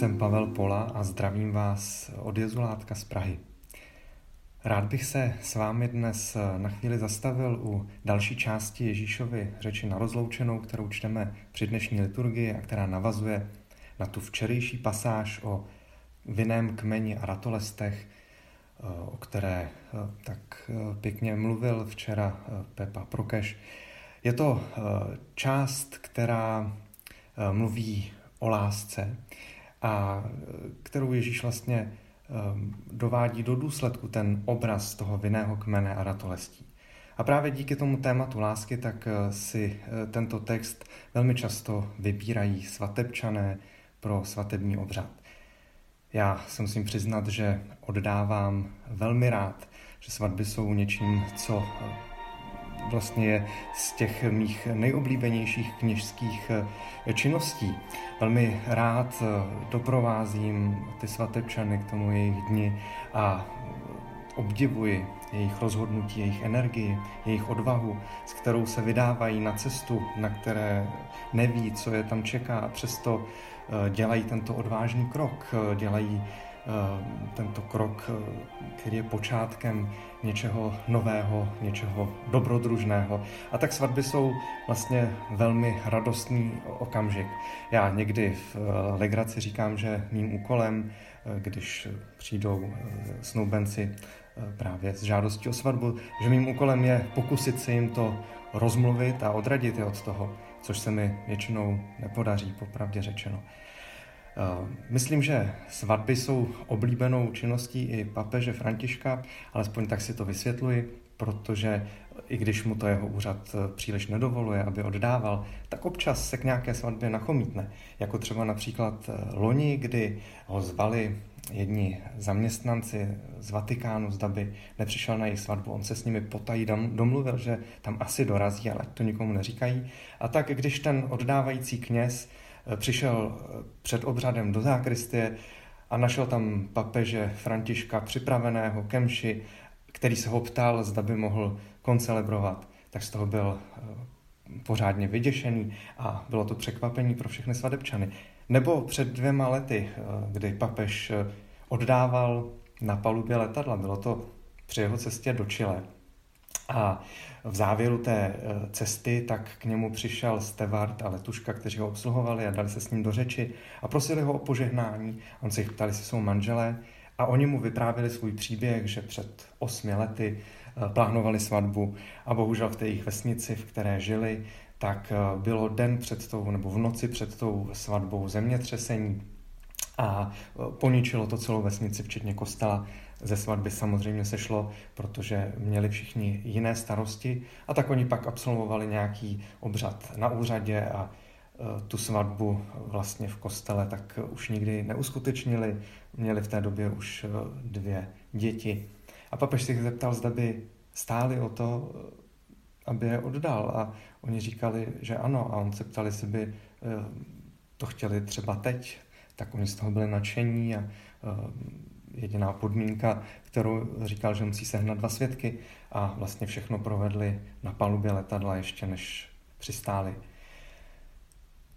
Jsem Pavel Pola a zdravím vás od Jezulátka z Prahy. Rád bych se s vámi dnes na chvíli zastavil u další části Ježíšovy řeči na rozloučenou, kterou čteme při dnešní liturgii a která navazuje na tu včerejší pasáž o vinném kmeni a ratolestech, o které tak pěkně mluvil včera Pepa Prokeš. Je to část, která mluví o lásce a kterou Ježíš vlastně um, dovádí do důsledku ten obraz toho vinného kmene a ratolestí. A právě díky tomu tématu lásky tak uh, si uh, tento text velmi často vybírají svatebčané pro svatební obřad. Já se musím přiznat, že oddávám velmi rád, že svatby jsou něčím, co vlastně je z těch mých nejoblíbenějších kněžských eh, činností. Velmi rád eh, doprovázím ty svatebčany k tomu jejich dni a obdivuji jejich rozhodnutí, jejich energii, jejich odvahu, s kterou se vydávají na cestu, na které neví, co je tam čeká a přesto eh, dělají tento odvážný krok, dělají tento krok, eh, který je počátkem něčeho nového, něčeho dobrodružného. A tak svatby jsou vlastně velmi radostný okamžik. Já někdy v eh, legraci říkám, že mým úkolem, když přijdou snoubenci právě s žádostí o svatbu, že mým úkolem je pokusit se jim to rozmluvit a odradit je od toho, což se mi většinou nepodaří, popravdě řečeno. Eh, myslím, že svatby jsou oblíbenou činností i papeže Františka, alespoň tak si to vysvětluji, protože i když mu to jeho úřad eh, příliš nedovoluje, aby oddával, tak občas se k nějaké svatbě nachomítne. Jako třeba například eh, loni, kdy ho zvali jedni zaměstnanci z Vatikánu, zda by nepřišel na jejich svatbu. On se s nimi potají domluvil, že tam asi dorazí, ale to nikomu neříkají. A tak, když ten oddávající kněz přišel eh, před obřadem do zákristie a našel tam papeže Františka připraveného kemši, který se ho ptal, zda by mohl koncelebrovat, tak z toho byl eh, pořádně vyděšený a bylo to překvapení pro všechny svadebčany. Nebo před dvěma lety, kdy papež oddával na palubě letadla, bylo to při jeho cestě do Chile. A v závěru té eh, cesty tak k němu přišel Stevard a Letuška, kteří ho obsluhovali a dali se s ním do řeči a prosili ho o požehnání. On se jich ptali, jestli jsou manželé a oni mu vyprávěli svůj příběh, že před osmi lety eh, plánovali svatbu a bohužel v té jejich vesnici, v které žili, tak eh, bylo den před tou, nebo v noci před tou svatbou zemětřesení a poničilo to celou vesnici, včetně kostela ze svatby samozřejmě sešlo, protože měli všichni jiné starosti a tak oni pak absolvovali nějaký obřad na úřadě a e, tu svatbu vlastně v kostele tak už nikdy neuskutečnili. Měli v té době už e, dvě děti. A papež si zeptal, zda by stáli o to, aby je oddal. A oni říkali, že ano. A on se ptali, jestli by e, to chtěli třeba teď. Tak oni z toho byli nadšení a jediná podmínka, kterou říkal, že musí sehnat dva svědky a vlastně všechno provedli na palubě letadla ještě než přistáli.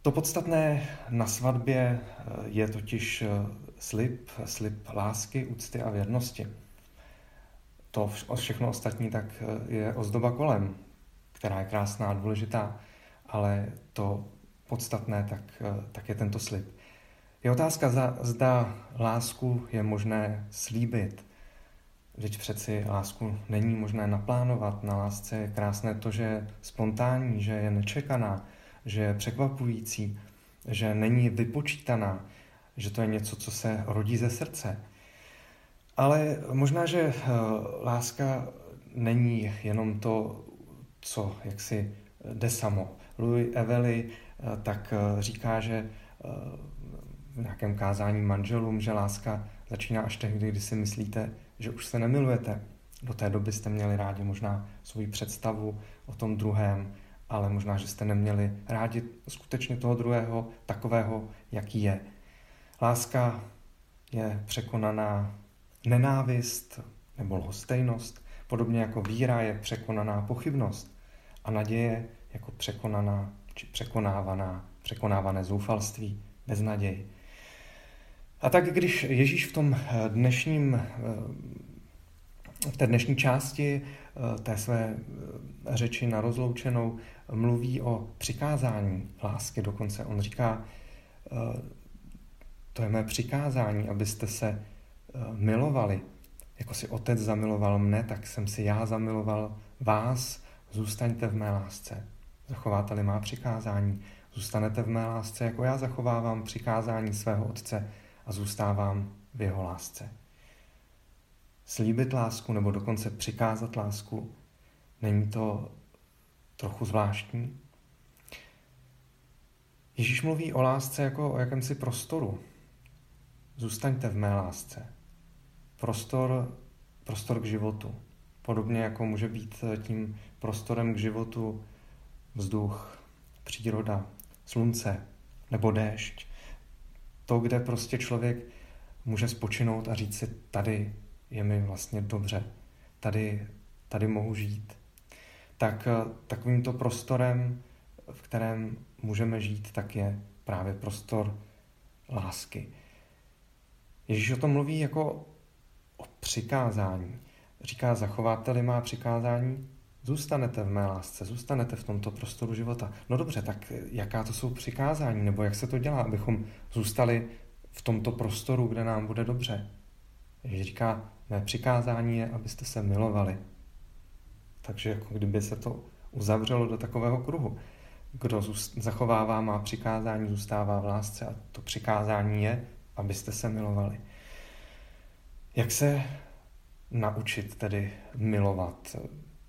To podstatné na svatbě eh, je totiž eh, slib, slib lásky, úcty a věrnosti. To všechno ostatní tak eh, je ozdoba kolem, která je krásná a důležitá, ale to podstatné tak, tak je tento slib. Je otázka, zda, zda lásku je možné slíbit. Vždyť přeci lásku není možné naplánovat. Na lásce je krásné to, že je spontánní, že je nečekaná, že je překvapující, že není vypočítaná, že to je něco, co se rodí ze srdce. Ale možná, že eh, láska není jenom to, co jaksi jde samo. Louis Evely eh, tak eh, říká, že v nějakém kázání manželům, že láska začíná až tehdy, kdy si myslíte, že už se nemilujete. Do té doby jste měli rádi možná svoji představu o tom druhém, ale možná, že jste neměli rádi skutečně toho druhého takového, jaký je. Láska je překonaná nenávist nebo lhostejnost, podobně jako víra je překonaná pochybnost a naděje jako překonaná či překonávaná, překonávané zoufalství, beznaděj. A tak když Ježíš v tom dnešním, v té dnešní části té své řeči na rozloučenou mluví o přikázání lásky, dokonce on říká, to je mé přikázání, abyste se milovali. Jako si otec zamiloval mne, tak jsem si já zamiloval vás, zůstaňte v mé lásce. Zachováte-li má přikázání, zůstanete v mé lásce, jako já zachovávám přikázání svého otce a zůstávám v jeho lásce. Slíbit lásku nebo dokonce přikázat lásku, není to trochu zvláštní? Ježíš mluví o lásce jako o jakémsi prostoru. Zůstaňte v mé lásce. Prostor, prostor k životu. Podobně jako může být tím prostorem k životu vzduch, příroda, slunce nebo déšť. To, kde prostě člověk může spočinout a říct si, tady je mi vlastně dobře, tady, tady mohu žít. Tak takovýmto prostorem, v kterém můžeme žít, tak je právě prostor lásky. Ježíš o tom mluví jako o přikázání. Říká, zachováte-li má přikázání, zůstanete v mé lásce, zůstanete v tomto prostoru života. No dobře, tak jaká to jsou přikázání, nebo jak se to dělá, abychom zůstali v tomto prostoru, kde nám bude dobře. Ježíš říká, mé přikázání je, abyste se milovali. Takže jako kdyby se to uzavřelo do takového kruhu. Kdo zachovává má přikázání, zůstává v lásce a to přikázání je, abyste se milovali. Jak se naučit tedy milovat?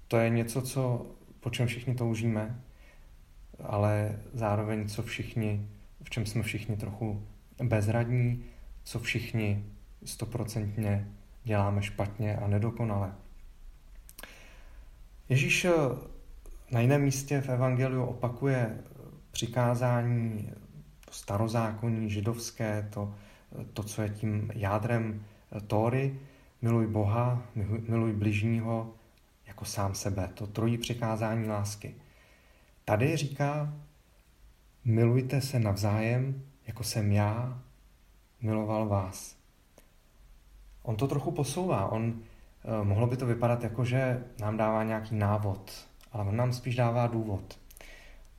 To je něco, co, po čem všichni toužíme, ale zároveň co všichni, v čem jsme všichni trochu bezradní, co všichni stoprocentně děláme špatně a nedokonale. Ježíš na jiném místě v Evangeliu opakuje přikázání starozákonní, židovské, to, to, co je tím jádrem Tóry, miluj Boha, miluj bližního jako sám sebe. To trojí přikázání lásky. Tady říká, milujte se navzájem, jako jsem já miloval vás. On to trochu posouvá. On, eh, mohlo by to vypadat jako, že nám dává nějaký návod, ale on nám spíš dává důvod.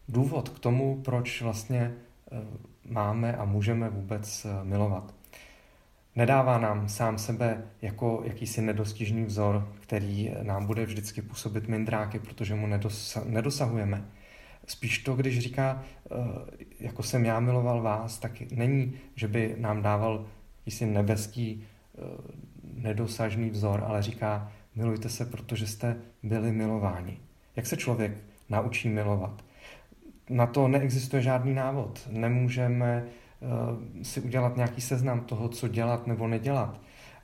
Důvod k tomu, proč vlastně eh, máme a můžeme vůbec eh, milovat. Nedává nám sám sebe jako jakýsi nedostižný vzor, který nám bude vždycky působit mindráky, protože mu nedosahujeme. Spíš to, když říká, eh, jako jsem já miloval vás, tak není, že by nám dával jakýsi nebeský eh, nedosažný vzor, ale říká, milujte se, protože jste byli milováni. Jak se člověk naučí milovat? Na to neexistuje žádný návod. Nemůžeme si udělat nějaký seznam toho, co dělat nebo nedělat,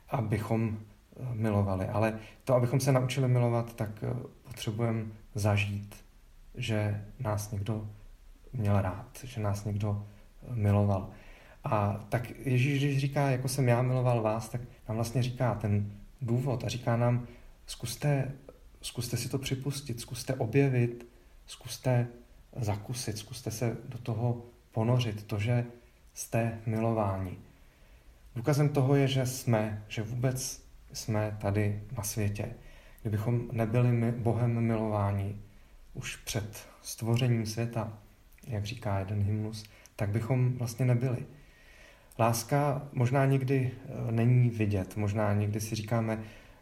abychom eh, milovali. Ale to, abychom se naučili milovat, tak eh, potřebujeme zažít, že nás někdo měl rád, že nás někdo miloval. A tak Ježíš, když říká, jako jsem já miloval vás, tak nám vlastně říká ten důvod a říká nám, zkuste, zkuste si to připustit, zkuste objevit, zkuste zakusit, zkuste se do toho ponořit. To, že jste milováni. Důkazem toho je, že jsme, že vůbec jsme tady na světě. Kdybychom nebyli my Bohem milováni už před stvořením světa, jak říká jeden hymnus, tak bychom vlastně nebyli. Láska možná někdy eh, není vidět, možná někdy si říkáme,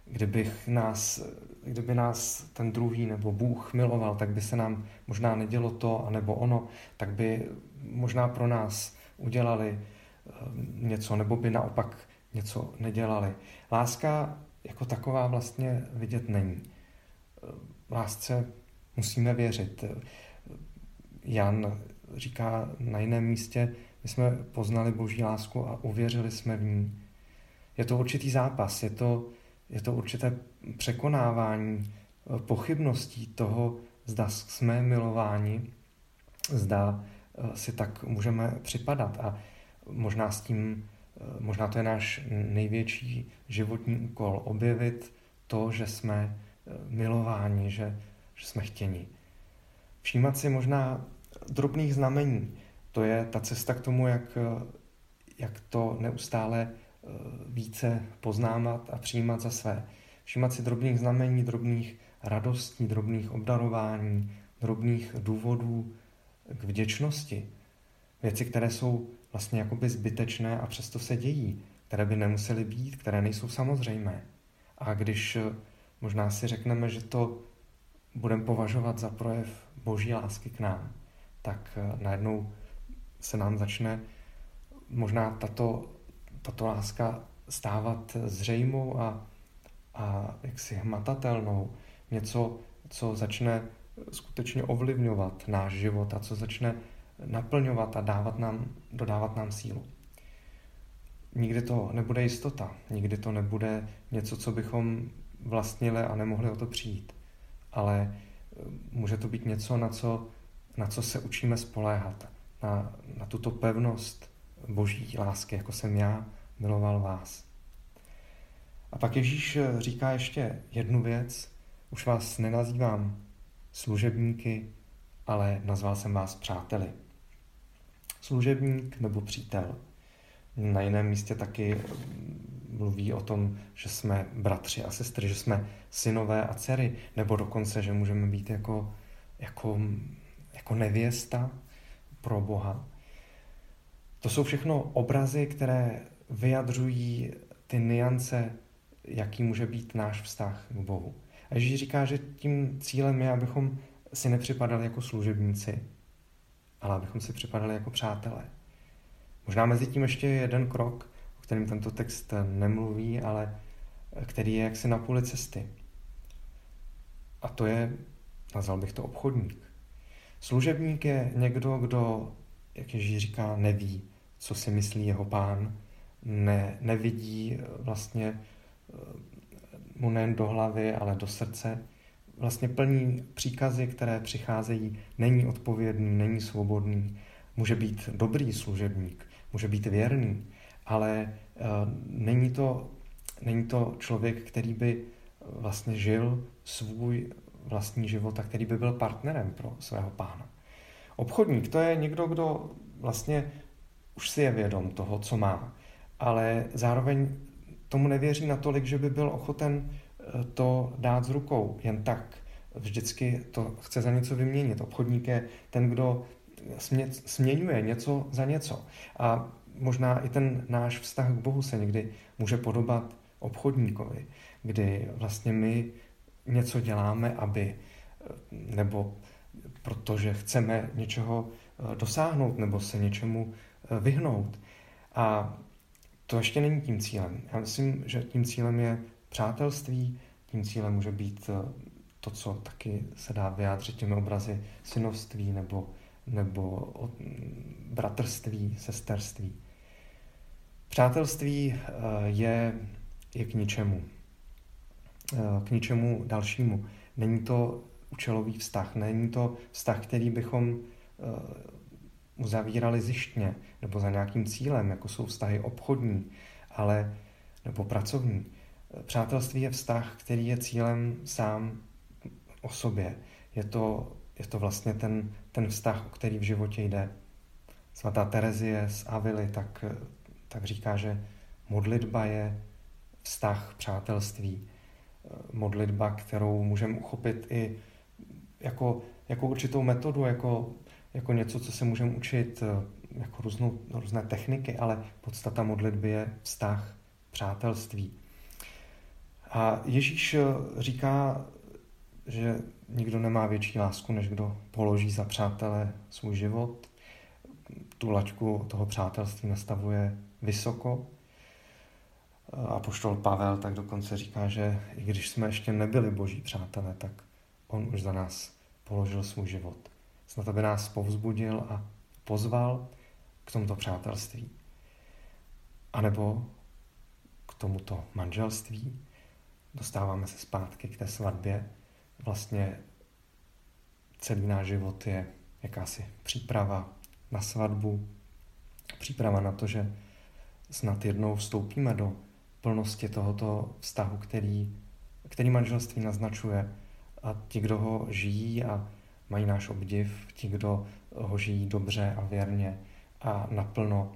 kdybych nás, kdyby nás ten druhý nebo Bůh miloval, tak by se nám možná nedělo to, anebo ono, tak by možná pro nás udělali eh, něco, nebo by naopak něco nedělali. Láska jako taková vlastně vidět není. Eh, lásce musíme věřit. Jan říká na jiném místě, my jsme poznali boží lásku a uvěřili jsme v ní. Je to určitý zápas, je to, je to určité překonávání eh, pochybností toho, zda jsme milováni, zda Eh, si tak můžeme připadat a možná s tím, eh, možná to je náš největší životní úkol, objevit to, že jsme eh, milováni, že, že jsme chtěni. Všímat si možná drobných znamení, to je ta cesta k tomu, jak, jak to neustále eh, více poznávat a přijímat za své. Všímat si drobných znamení, drobných radostí, drobných obdarování, drobných důvodů k vděčnosti. Věci, které jsou vlastně jakoby zbytečné a přesto se dějí, které by nemusely být, které nejsou samozřejmé. A když eh, možná si řekneme, že to budeme považovat za projev boží lásky k nám, tak eh, najednou se nám začne možná tato, tato láska stávat zřejmou a, a jaksi hmatatelnou. Něco, co začne skutečně ovlivňovat náš život a co začne naplňovat a dávat nám, dodávat nám sílu. Nikdy to nebude jistota, nikdy to nebude něco, co bychom vlastnili a nemohli o to přijít. Ale eh, může to být něco, na co, na co se učíme spoléhat, na, na tuto pevnost boží lásky, jako jsem já miloval vás. A pak Ježíš eh, říká ještě jednu věc, už vás nenazývám služebníky, ale nazval jsem vás přáteli. Služebník nebo přítel. Na jiném místě taky mluví o tom, že jsme bratři a sestry, že jsme synové a dcery, nebo dokonce, že můžeme být jako, jako, jako nevěsta pro Boha. To jsou všechno obrazy, které vyjadřují ty niance, jaký může být náš vztah k Bohu. A Ježíš říká, že tím cílem je, abychom si nepřipadali jako služebníci, ale abychom si připadali jako přátelé. Možná mezi tím ještě je jeden krok, o kterém tento text nemluví, ale který je jaksi na půli cesty. A to je, nazval bych to obchodník. Služebník je někdo, kdo, jak Ježíš říká, neví, co si myslí jeho pán, ne, nevidí vlastně mu nejen do hlavy, ale do srdce. Vlastně plní příkazy, které přicházejí, není odpovědný, není svobodný. Může být dobrý služebník, může být věrný, ale uh, není, to, není to člověk, který by vlastně žil svůj vlastní život a který by byl partnerem pro svého pána. Obchodník to je někdo, kdo vlastně už si je vědom toho, co má, ale zároveň tomu nevěří natolik, že by byl ochoten eh, to dát z rukou jen tak. Vždycky to chce za něco vyměnit. Obchodník je ten, kdo směňuje něco za něco. A možná i ten náš vztah k Bohu se někdy může podobat obchodníkovi, kdy vlastně my něco děláme, aby, eh, nebo protože chceme něčeho eh, dosáhnout nebo se něčemu vyhnout. A to ještě není tím cílem. Já myslím, že tím cílem je přátelství, tím cílem může být eh, to, co taky se dá vyjádřit těmi obrazy synovství nebo, nebo bratrství, sesterství. Přátelství eh, je, je k ničemu. Eh, k ničemu dalšímu. Není to účelový vztah, není to vztah, který bychom uzavírali zjištně nebo za nějakým cílem, jako jsou vztahy obchodní, ale nebo pracovní. Přátelství je vztah, který je cílem sám o sobě. Je to, je to vlastně ten, ten vztah, o který v životě jde. Svatá Terezie z Avily tak, tak říká, že modlitba je vztah přátelství. Modlitba, kterou můžeme uchopit i jako, jako určitou metodu, jako jako něco, co se můžeme učit eh, jako různou, různé techniky, ale podstata modlitby je vztah, přátelství. A Ježíš eh, říká, že nikdo nemá větší lásku, než kdo položí za přátele svůj život. Tu laťku toho přátelství nastavuje vysoko. A poštol Pavel tak dokonce říká, že i když jsme ještě nebyli boží přátelé, tak on už za nás položil svůj život snad aby nás povzbudil a pozval k tomuto přátelství. A nebo k tomuto manželství. Dostáváme se zpátky k té svatbě. Vlastně celý náš život je jakási příprava na svatbu, příprava na to, že snad jednou vstoupíme do plnosti tohoto vztahu, který, který manželství naznačuje a ti, kdo ho žijí a mají náš obdiv, ti, kdo ho žijí dobře a věrně a naplno,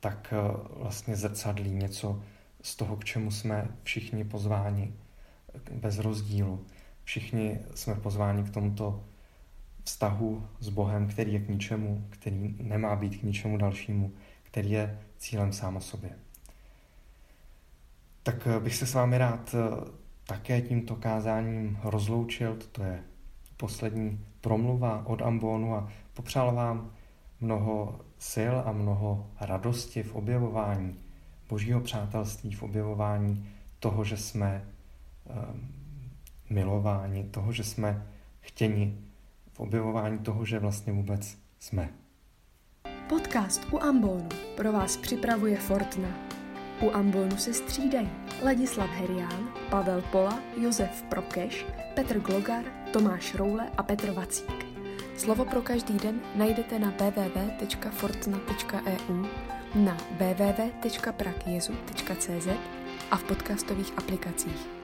tak eh, vlastně zrcadlí něco z toho, k čemu jsme všichni pozváni bez rozdílu. Všichni jsme pozváni k tomuto vztahu s Bohem, který je k ničemu, který nemá být k ničemu dalšímu, který je cílem sám o sobě. Tak eh, bych se s vámi rád eh, také tímto kázáním rozloučil. To je poslední promluva od Ambonu a popřál vám mnoho sil a mnoho radosti v objevování božího přátelství, v objevování toho, že jsme um, milováni, toho, že jsme chtěni, v objevování toho, že vlastně vůbec jsme. Podcast u Ambonu pro vás připravuje Fortna. U Ambonu se střídají Ladislav Herián, Pavel Pola, Josef Prokeš, Petr Glogar, Tomáš Roule a Petr Vacík. Slovo pro každý den najdete na www.fortna.eu, na www.prakjezu.cz a v podcastových aplikacích.